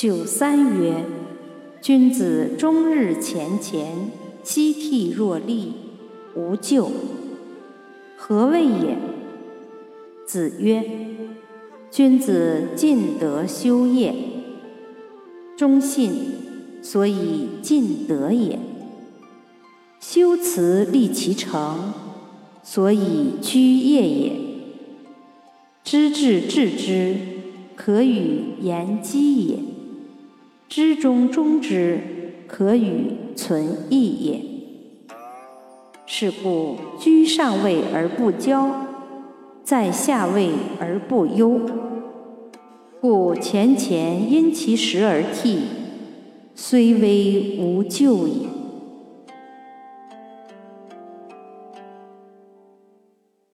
九三曰：君子终日乾乾，夕惕若厉，无咎。何谓也？子曰：君子尽德修业，忠信，所以尽德也。修辞立其诚，所以居业也。知至至之，可与言机也；知中中之，可与存义也。是故居上位而不骄，在下位而不忧。故钱钱因其时而替，虽危无咎也。